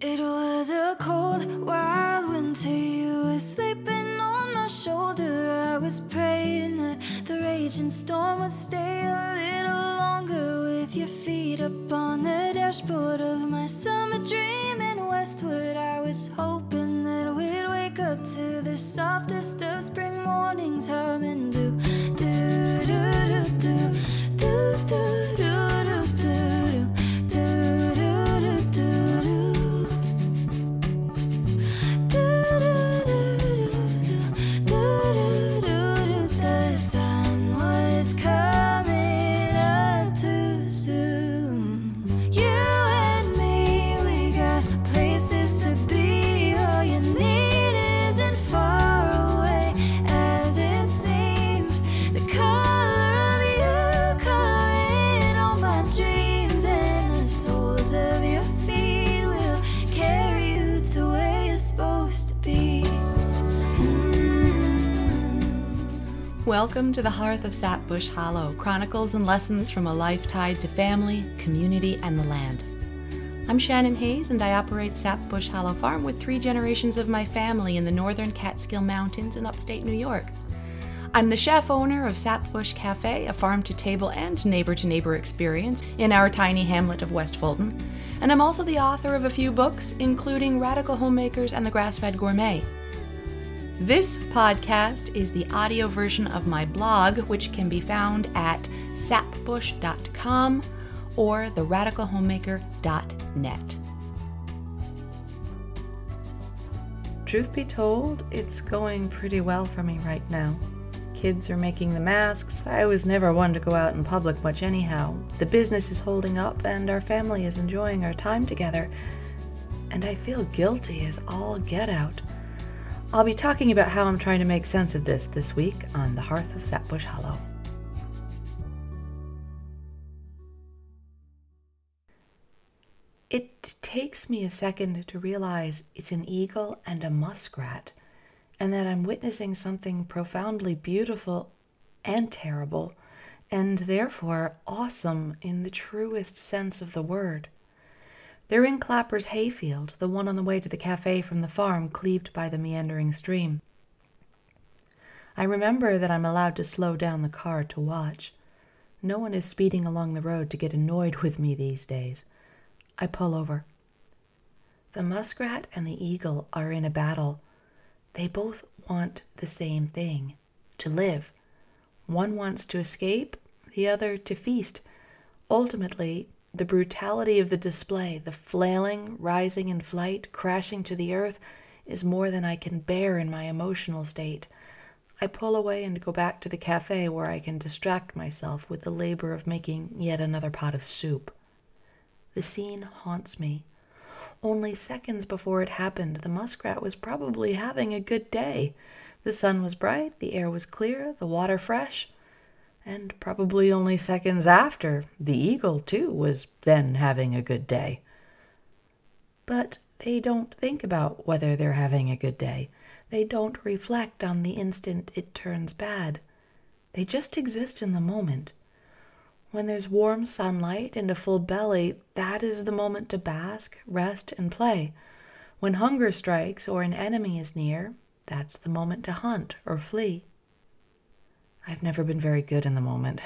It was a cold, wild winter. You were sleeping on my shoulder. I was praying that the raging storm would stay a little longer. With your feet up on the dashboard of my summer dream in Westwood, I was hoping that we'd wake up to the softest of spring mornings, humming do Welcome to the Hearth of Sap Bush Hollow Chronicles and Lessons from a Life Tied to Family, Community, and the Land. I'm Shannon Hayes, and I operate Sap Bush Hollow Farm with three generations of my family in the northern Catskill Mountains in upstate New York. I'm the chef owner of Sap Bush Cafe, a farm to table and neighbor to neighbor experience in our tiny hamlet of West Fulton. And I'm also the author of a few books, including Radical Homemakers and The Grass Fed Gourmet. This podcast is the audio version of my blog, which can be found at sapbush.com or theradicalhomemaker.net. Truth be told, it's going pretty well for me right now. Kids are making the masks. I was never one to go out in public much anyhow. The business is holding up, and our family is enjoying our time together. And I feel guilty as all get out. I'll be talking about how I'm trying to make sense of this this week on the Hearth of Sap Bush Hollow. It takes me a second to realize it's an eagle and a muskrat, and that I'm witnessing something profoundly beautiful and terrible, and therefore awesome in the truest sense of the word. They're in Clapper's hayfield, the one on the way to the cafe from the farm cleaved by the meandering stream. I remember that I'm allowed to slow down the car to watch. No one is speeding along the road to get annoyed with me these days. I pull over. The muskrat and the eagle are in a battle. They both want the same thing to live. One wants to escape, the other to feast. Ultimately, the brutality of the display, the flailing, rising in flight, crashing to the earth, is more than I can bear in my emotional state. I pull away and go back to the cafe where I can distract myself with the labor of making yet another pot of soup. The scene haunts me. Only seconds before it happened, the muskrat was probably having a good day. The sun was bright, the air was clear, the water fresh. And probably only seconds after, the eagle, too, was then having a good day. But they don't think about whether they're having a good day. They don't reflect on the instant it turns bad. They just exist in the moment. When there's warm sunlight and a full belly, that is the moment to bask, rest, and play. When hunger strikes or an enemy is near, that's the moment to hunt or flee. I've never been very good in the moment.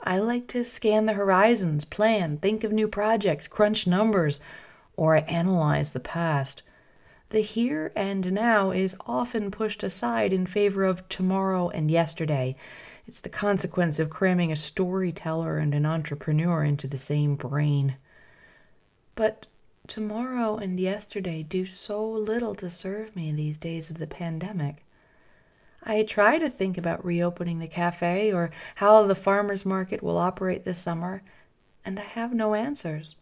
I like to scan the horizons, plan, think of new projects, crunch numbers, or analyze the past. The here and now is often pushed aside in favor of tomorrow and yesterday. It's the consequence of cramming a storyteller and an entrepreneur into the same brain. But tomorrow and yesterday do so little to serve me these days of the pandemic. I try to think about reopening the cafe or how the farmers market will operate this summer, and I have no answers.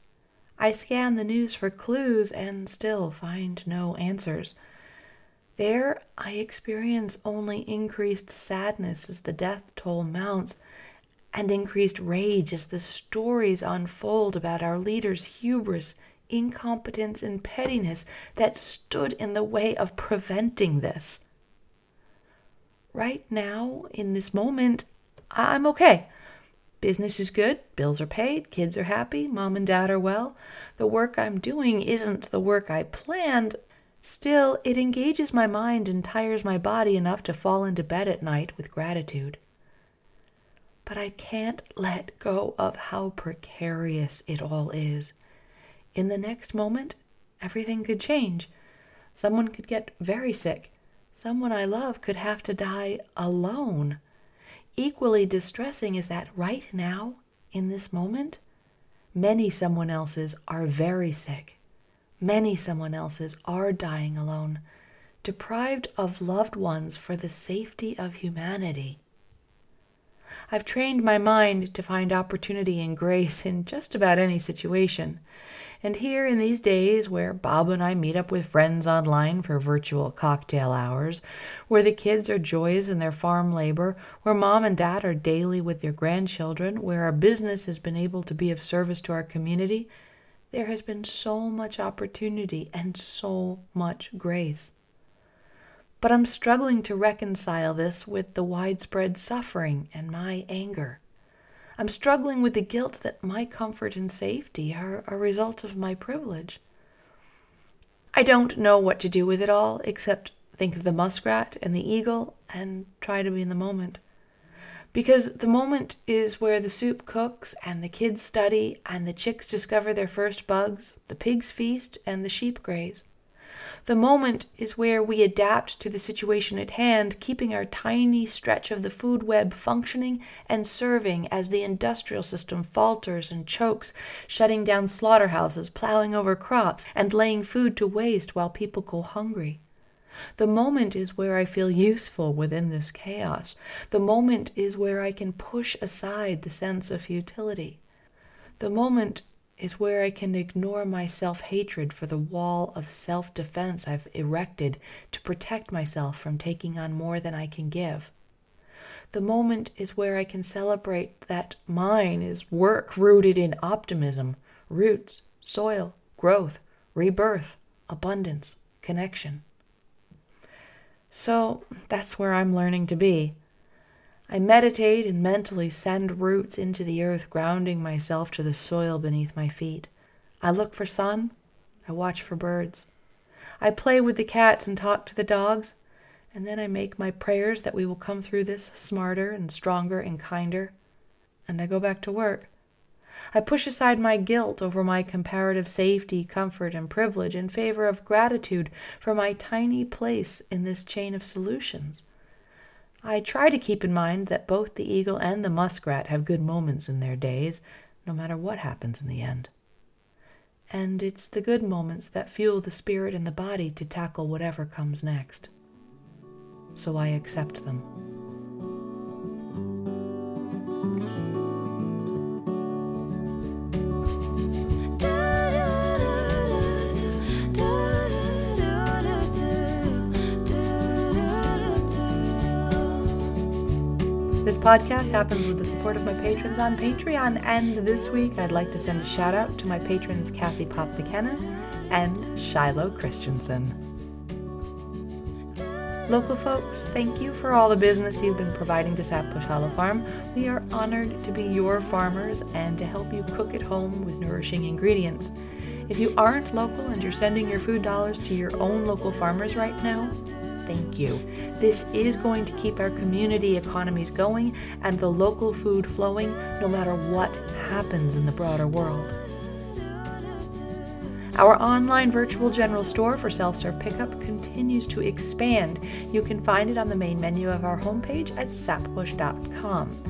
I scan the news for clues and still find no answers. There I experience only increased sadness as the death toll mounts, and increased rage as the stories unfold about our leaders' hubris, incompetence, and pettiness that stood in the way of preventing this. Right now, in this moment, I'm okay. Business is good, bills are paid, kids are happy, mom and dad are well. The work I'm doing isn't the work I planned. Still, it engages my mind and tires my body enough to fall into bed at night with gratitude. But I can't let go of how precarious it all is. In the next moment, everything could change. Someone could get very sick. Someone I love could have to die alone. Equally distressing is that right now, in this moment, many someone else's are very sick. Many someone else's are dying alone, deprived of loved ones for the safety of humanity. I've trained my mind to find opportunity and grace in just about any situation. And here in these days where Bob and I meet up with friends online for virtual cocktail hours, where the kids are joys in their farm labor, where mom and dad are daily with their grandchildren, where our business has been able to be of service to our community, there has been so much opportunity and so much grace. But I'm struggling to reconcile this with the widespread suffering and my anger. I'm struggling with the guilt that my comfort and safety are a result of my privilege. I don't know what to do with it all except think of the muskrat and the eagle and try to be in the moment. Because the moment is where the soup cooks and the kids study and the chicks discover their first bugs, the pigs feast and the sheep graze. The moment is where we adapt to the situation at hand, keeping our tiny stretch of the food web functioning and serving as the industrial system falters and chokes, shutting down slaughterhouses, plowing over crops, and laying food to waste while people go hungry. The moment is where I feel useful within this chaos. The moment is where I can push aside the sense of futility. The moment is where I can ignore my self hatred for the wall of self defense I've erected to protect myself from taking on more than I can give. The moment is where I can celebrate that mine is work rooted in optimism, roots, soil, growth, rebirth, abundance, connection. So that's where I'm learning to be. I meditate and mentally send roots into the earth, grounding myself to the soil beneath my feet. I look for sun. I watch for birds. I play with the cats and talk to the dogs. And then I make my prayers that we will come through this smarter and stronger and kinder. And I go back to work. I push aside my guilt over my comparative safety, comfort, and privilege in favor of gratitude for my tiny place in this chain of solutions. I try to keep in mind that both the eagle and the muskrat have good moments in their days, no matter what happens in the end. And it's the good moments that fuel the spirit and the body to tackle whatever comes next. So I accept them. Podcast happens with the support of my patrons on Patreon, and this week I'd like to send a shout out to my patrons Kathy Pop McKenna and Shiloh Christensen. Local folks, thank you for all the business you've been providing to Sap Bush Hollow Farm. We are honored to be your farmers and to help you cook at home with nourishing ingredients. If you aren't local and you're sending your food dollars to your own local farmers right now, thank you. This is going to keep our community economies going and the local food flowing no matter what happens in the broader world. Our online virtual general store for self serve pickup continues to expand. You can find it on the main menu of our homepage at sapbush.com.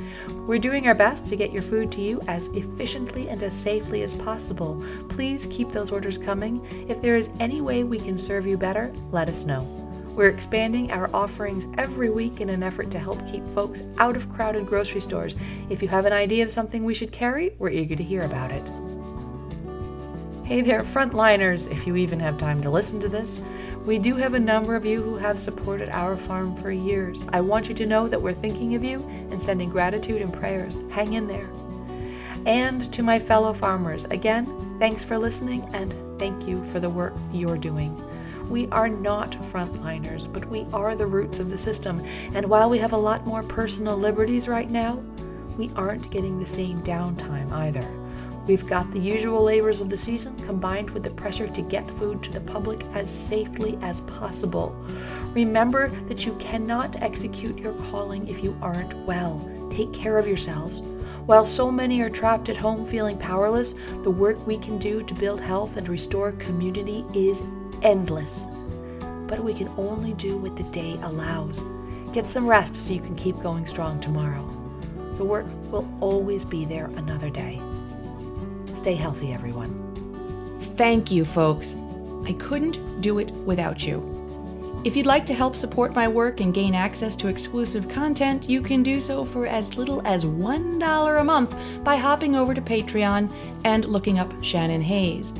We're doing our best to get your food to you as efficiently and as safely as possible. Please keep those orders coming. If there is any way we can serve you better, let us know. We're expanding our offerings every week in an effort to help keep folks out of crowded grocery stores. If you have an idea of something we should carry, we're eager to hear about it. Hey there, frontliners, if you even have time to listen to this. We do have a number of you who have supported our farm for years. I want you to know that we're thinking of you and sending gratitude and prayers. Hang in there. And to my fellow farmers, again, thanks for listening and thank you for the work you're doing. We are not frontliners, but we are the roots of the system. And while we have a lot more personal liberties right now, we aren't getting the same downtime either. We've got the usual labors of the season combined with the pressure to get food to the public as safely as possible. Remember that you cannot execute your calling if you aren't well. Take care of yourselves. While so many are trapped at home feeling powerless, the work we can do to build health and restore community is endless. But we can only do what the day allows. Get some rest so you can keep going strong tomorrow. The work will always be there another day. Stay healthy, everyone. Thank you, folks. I couldn't do it without you. If you'd like to help support my work and gain access to exclusive content, you can do so for as little as $1 a month by hopping over to Patreon and looking up Shannon Hayes.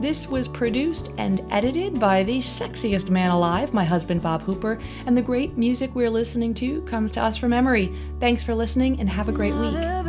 This was produced and edited by the sexiest man alive, my husband Bob Hooper, and the great music we're listening to comes to us from memory. Thanks for listening and have a great week.